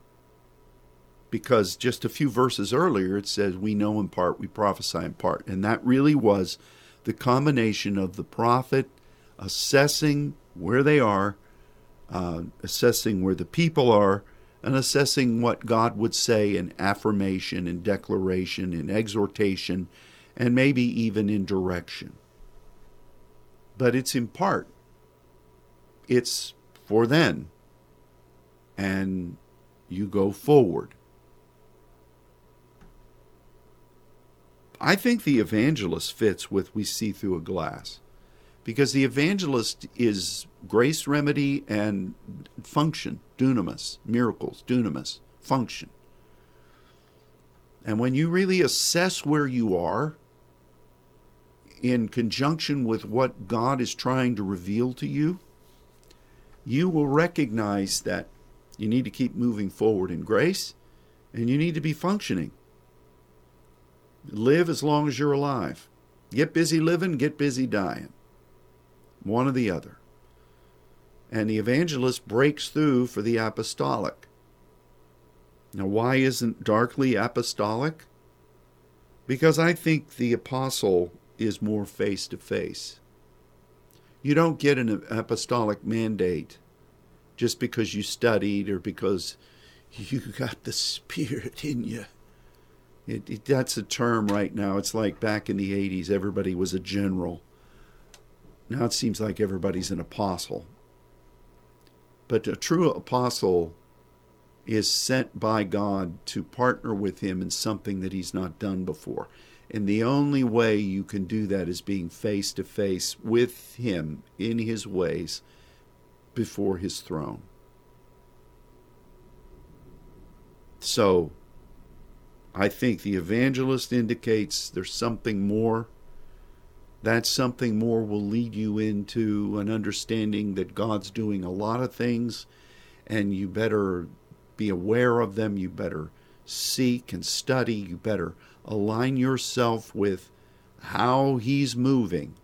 because just a few verses earlier it says, We know in part, we prophesy in part. And that really was the combination of the prophet assessing where they are, uh, assessing where the people are, and assessing what God would say in affirmation, in declaration, in exhortation, and maybe even in direction. But it's in part, it's for then. And you go forward. I think the evangelist fits with we see through a glass because the evangelist is grace remedy and function, dunamis, miracles, dunamis, function. And when you really assess where you are in conjunction with what God is trying to reveal to you, you will recognize that you need to keep moving forward in grace and you need to be functioning. Live as long as you're alive. Get busy living, get busy dying. One or the other. And the evangelist breaks through for the apostolic. Now, why isn't darkly apostolic? Because I think the apostle is more face to face. You don't get an apostolic mandate just because you studied or because you got the Spirit in you. It, it, that's a term right now. It's like back in the 80s, everybody was a general. Now it seems like everybody's an apostle. But a true apostle is sent by God to partner with him in something that he's not done before. And the only way you can do that is being face to face with him in his ways before his throne. So I think the evangelist indicates there's something more. That something more will lead you into an understanding that God's doing a lot of things and you better be aware of them. You better seek and study. You better align yourself with how He's moving.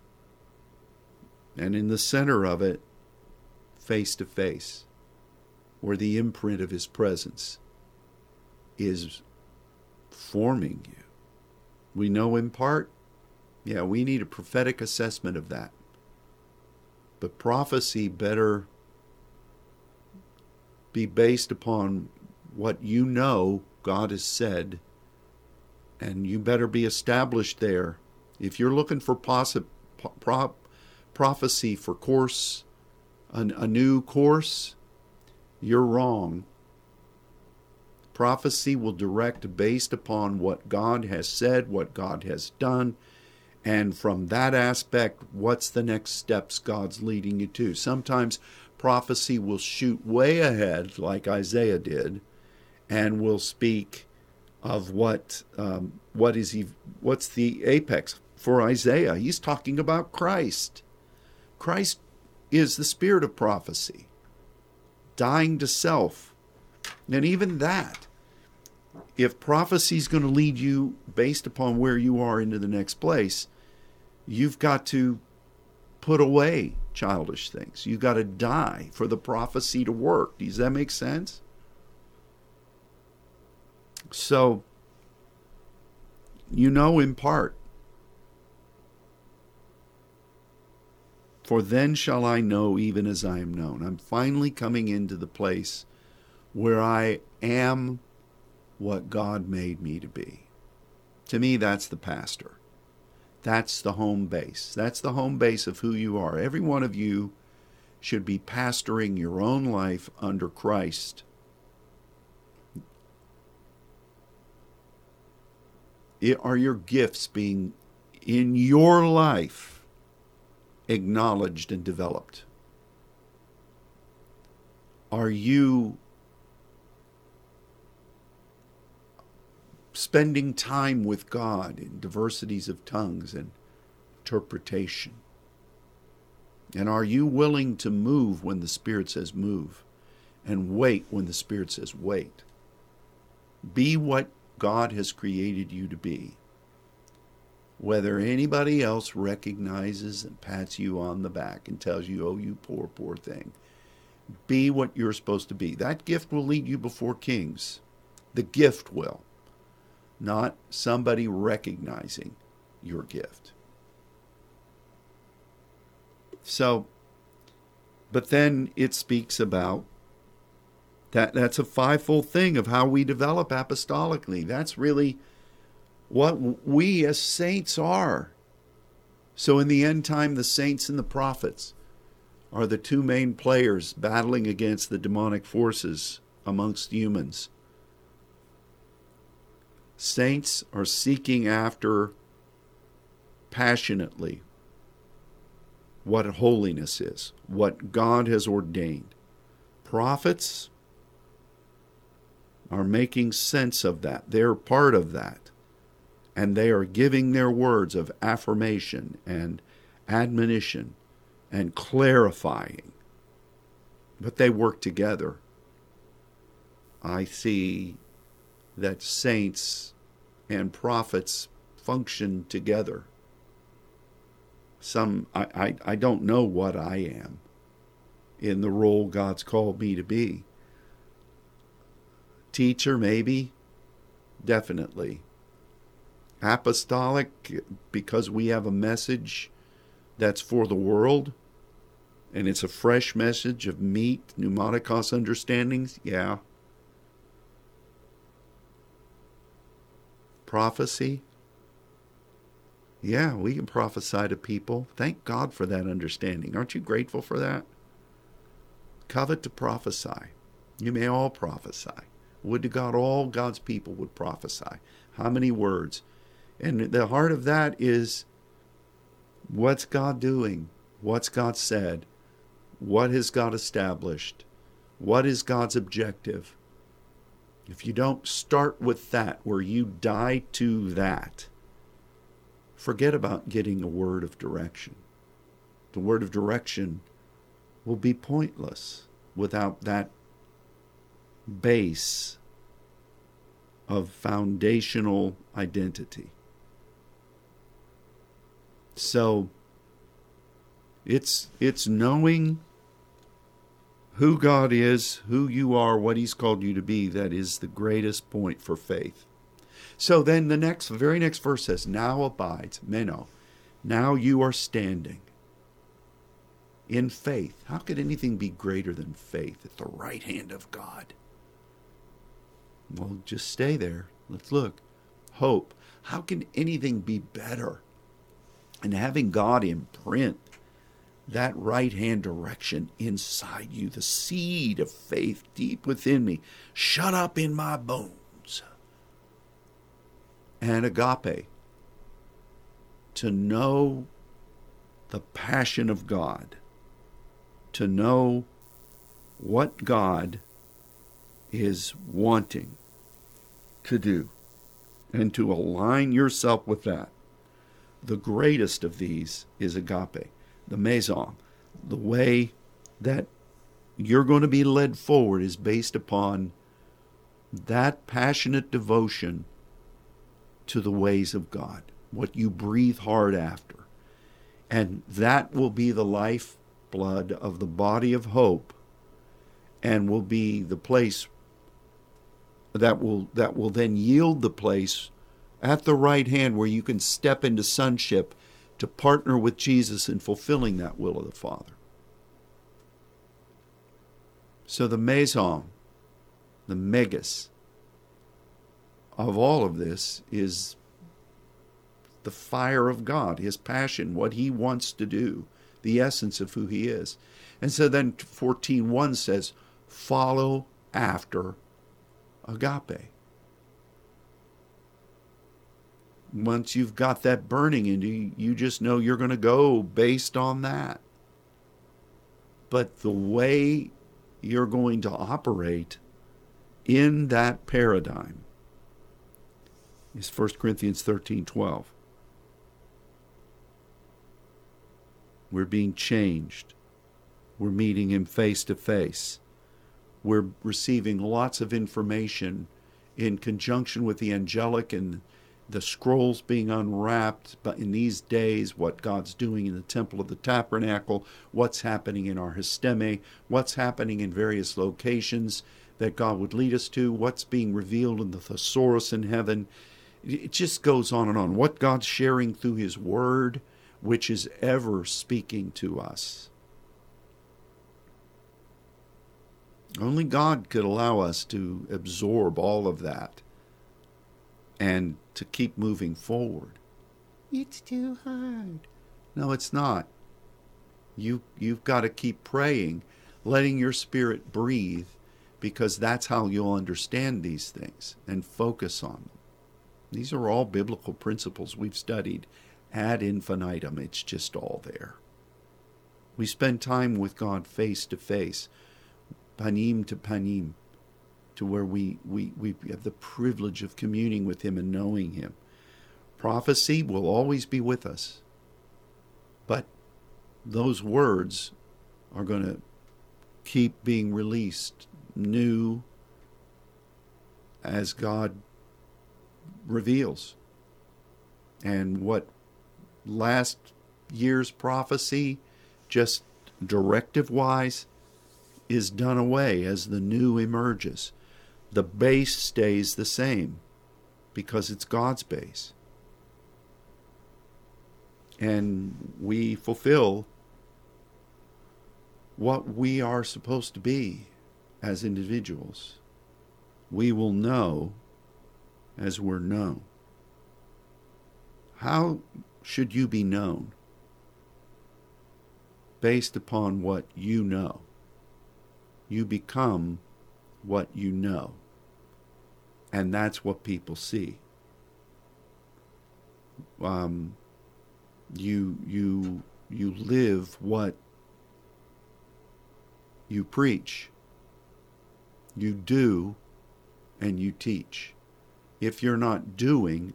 And in the center of it, face to face where the imprint of his presence is forming you. We know in part, yeah, we need a prophetic assessment of that. But prophecy better be based upon what you know God has said, and you better be established there. If you're looking for possi- pro- prophecy for course, an, a new course, you're wrong. Prophecy will direct based upon what God has said, what God has done, and from that aspect, what's the next steps God's leading you to. Sometimes prophecy will shoot way ahead, like Isaiah did, and will speak of what um, what is he what's the apex for Isaiah. He's talking about Christ. Christ is the spirit of prophecy, dying to self, and even that. If prophecy is going to lead you based upon where you are into the next place, you've got to put away childish things. You've got to die for the prophecy to work. Does that make sense? So, you know in part. For then shall I know even as I am known. I'm finally coming into the place where I am what God made me to be. To me, that's the pastor. That's the home base. That's the home base of who you are. Every one of you should be pastoring your own life under Christ. It, are your gifts being in your life acknowledged and developed? Are you spending time with God in diversities of tongues and interpretation? And are you willing to move when the Spirit says move and wait when the Spirit says wait? Be what God has created you to be. Whether anybody else recognizes and pats you on the back and tells you, oh, you poor, poor thing, be what you're supposed to be. That gift will lead you before kings. The gift will not somebody recognizing your gift. So, but then it speaks about that that's a fivefold thing of how we develop apostolically. That's really what we as saints are. So in the end time, the saints and the prophets are the two main players battling against the demonic forces amongst humans. Saints are seeking after passionately what holiness is, what God has ordained. Prophets are making sense of that. They're part of that. And they are giving their words of affirmation and admonition and clarifying. But they work together. I see that saints and prophets function together. Some I, I, I don't know what I am in the role God's called me to be. Teacher, maybe, definitely. Apostolic, because we have a message that's for the world, and it's a fresh message of meat, pneumatikos understandings, yeah. Prophecy? Yeah, we can prophesy to people. Thank God for that understanding. Aren't you grateful for that? Covet to prophesy. You may all prophesy. Would to God all God's people would prophesy. How many words? And the heart of that is what's God doing? What's God said? What has God established? What is God's objective? If you don't start with that, where you die to that, forget about getting a word of direction. The word of direction will be pointless without that base of foundational identity. So it's it's knowing who God is, who you are, what He's called you to be, that is the greatest point for faith. So then the next, the very next verse says, Now abides, Meno, now you are standing in faith. How could anything be greater than faith at the right hand of God? Well, just stay there. Let's look. Hope. How can anything be better? And having God imprint that right hand direction inside you, the seed of faith deep within me, shut up in my bones. And agape, to know the passion of God, to know what God is wanting to do, and to align yourself with that. The greatest of these is agape the maison, the way that you're going to be led forward is based upon that passionate devotion to the ways of God, what you breathe hard after. And that will be the lifeblood of the body of hope and will be the place that will that will then yield the place at the right hand where you can step into sonship to partner with Jesus in fulfilling that will of the Father. So the meson, the megas of all of this is the fire of God, his passion, what he wants to do, the essence of who he is. And so then 14:1 says, "Follow after agape." Once you've got that burning into you, you just know you're going to go based on that. But the way you're going to operate in that paradigm is 1 Corinthians 13 12. We're being changed. We're meeting him face to face. We're receiving lots of information in conjunction with the angelic and the scrolls being unwrapped, but in these days, what God's doing in the temple of the tabernacle, what's happening in our histeme, what's happening in various locations that God would lead us to, what's being revealed in the thesaurus in heaven. It just goes on and on. What God's sharing through His Word, which is ever speaking to us. Only God could allow us to absorb all of that and to keep moving forward. It's too hard. No, it's not. You you've got to keep praying, letting your spirit breathe because that's how you'll understand these things and focus on them. These are all biblical principles we've studied ad infinitum. It's just all there. We spend time with God face to face, panim to panim to where we, we, we have the privilege of communing with Him and knowing Him. Prophecy will always be with us, but those words are going to keep being released new as God reveals. And what last year's prophecy, just directive wise, is done away as the new emerges the base stays the same because it's God's base. And we fulfill what we are supposed to be as individuals. We will know as we're known. How should you be known? Based upon what you know. You become what you know. And that's what people see. Um, you you you live what you preach. You do and you teach. If you're not doing,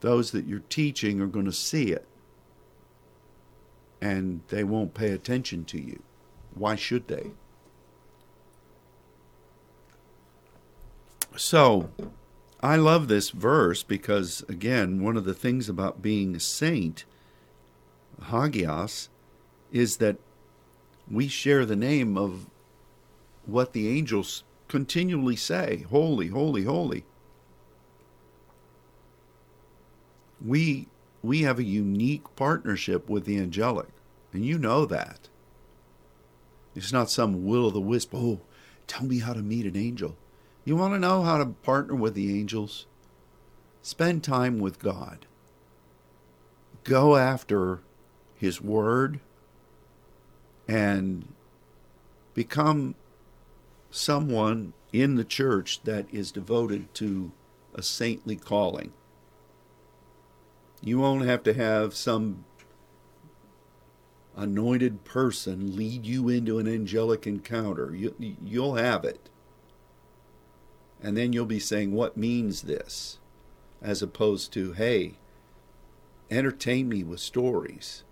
those that you're teaching are going to see it and they won't pay attention to you. Why should they? So, I love this verse because, again, one of the things about being a saint, Hagios, is that we share the name of what the angels continually say Holy, holy, holy. We, we have a unique partnership with the angelic, and you know that. It's not some will o' the wisp, oh, tell me how to meet an angel. You want to know how to partner with the angels? Spend time with God. Go after His Word and become someone in the church that is devoted to a saintly calling. You won't have to have some anointed person lead you into an angelic encounter. You, you'll have it. And then you'll be saying, What means this? As opposed to, Hey, entertain me with stories.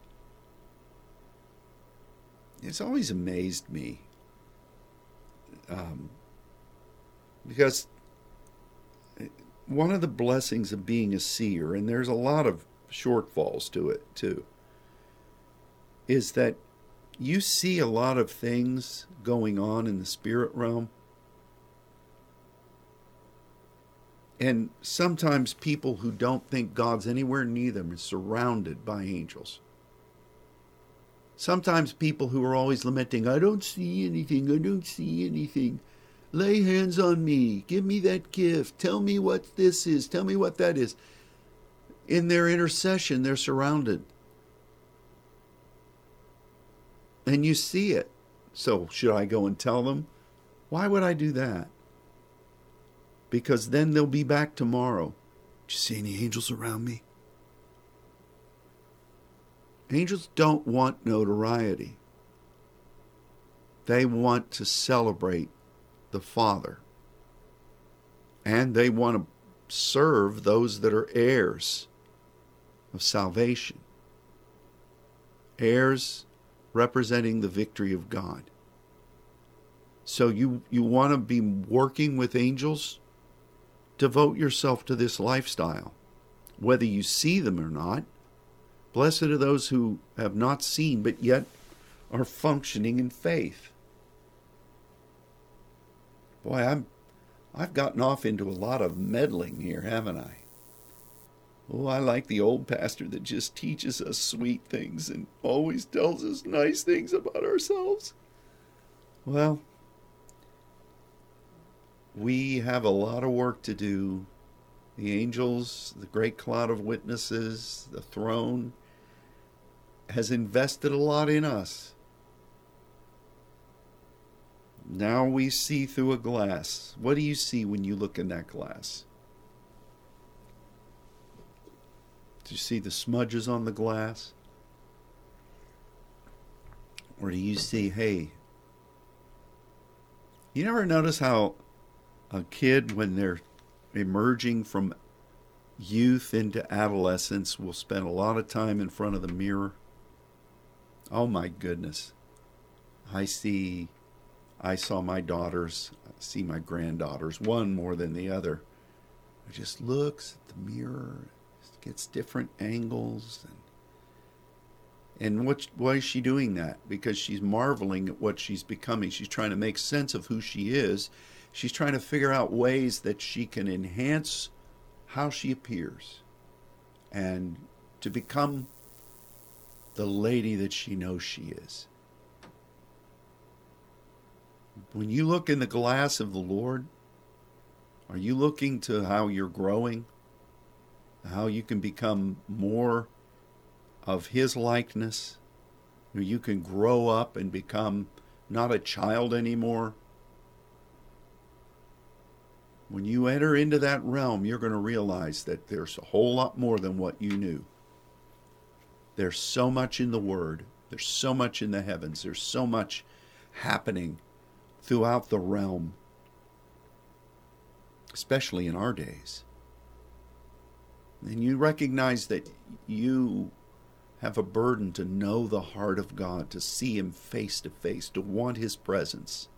It's always amazed me um, because one of the blessings of being a seer, and there's a lot of shortfalls to it too, is that you see a lot of things going on in the spirit realm. And sometimes people who don't think God's anywhere near them are surrounded by angels. Sometimes people who are always lamenting, I don't see anything, I don't see anything. Lay hands on me, give me that gift, tell me what this is, tell me what that is. In their intercession, they're surrounded. And you see it. So, should I go and tell them? Why would I do that? Because then they'll be back tomorrow. Do you see any angels around me? Angels don't want notoriety. They want to celebrate the Father. And they want to serve those that are heirs of salvation. Heirs representing the victory of God. So you, you want to be working with angels? Devote yourself to this lifestyle. Whether you see them or not, Blessed are those who have not seen, but yet are functioning in faith. Boy, I'm, I've gotten off into a lot of meddling here, haven't I? Oh, I like the old pastor that just teaches us sweet things and always tells us nice things about ourselves. Well, we have a lot of work to do. The angels, the great cloud of witnesses, the throne, has invested a lot in us. Now we see through a glass. What do you see when you look in that glass? Do you see the smudges on the glass? Or do you see, hey, you never notice how a kid, when they're emerging from youth into adolescence, will spend a lot of time in front of the mirror? Oh my goodness. I see, I saw my daughters, I see my granddaughters, one more than the other. It just looks at the mirror, gets different angles. And, and what, why is she doing that? Because she's marveling at what she's becoming. She's trying to make sense of who she is. She's trying to figure out ways that she can enhance how she appears and to become the lady that she knows she is. When you look in the glass of the Lord, are you looking to how you're growing? How you can become more of His likeness? You can grow up and become not a child anymore. When you enter into that realm, you're going to realize that there's a whole lot more than what you knew. There's so much in the Word, there's so much in the heavens, there's so much happening throughout the realm, especially in our days. And you recognize that you have a burden to know the heart of God, to see Him face to face, to want His presence.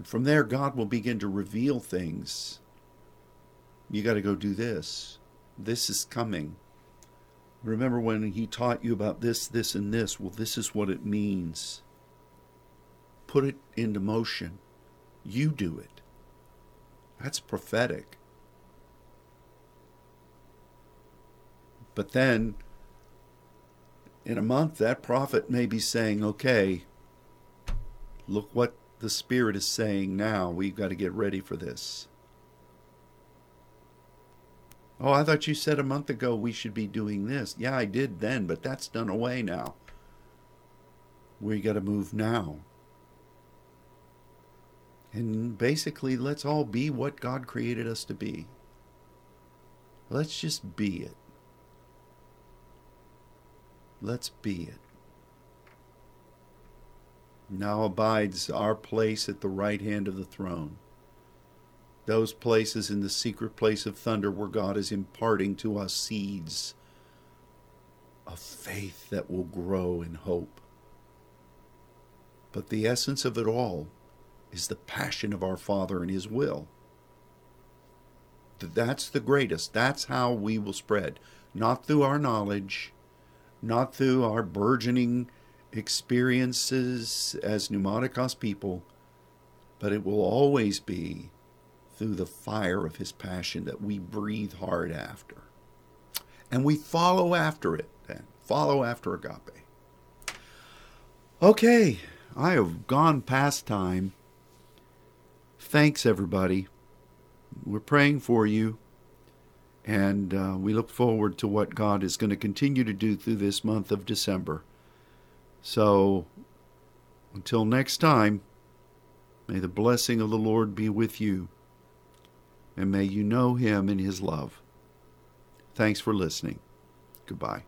And from there, God will begin to reveal things. You got to go do this. This is coming. Remember when he taught you about this, this, and this? Well, this is what it means. put it into motion. You do it. That's prophetic. But then, in a month, that prophet may be saying, okay, look what the Spirit is saying now. We've got to get ready for this. Oh, I thought you said a month ago we should be doing this. Yeah, I did then, but that's done away now. We got to move now. And basically, let's all be what God created us to be. Let's just be it. Let's be it. Now abides our place at the right hand of the throne those places in the secret place of thunder where God is imparting to us seeds of faith that will grow in hope. But the essence of it all is the passion of our Father and His will. That's the greatest. That's how we will spread. Not through our knowledge, not through our burgeoning experiences as pneumatikos people, but it will always be through the fire of his passion that we breathe hard after. And we follow after it then. Follow after agape. Okay, I have gone past time. Thanks, everybody. We're praying for you. And uh, we look forward to what God is going to continue to do through this month of December. So, until next time, may the blessing of the Lord be with you and may you know him in his love. Thanks for listening. Goodbye.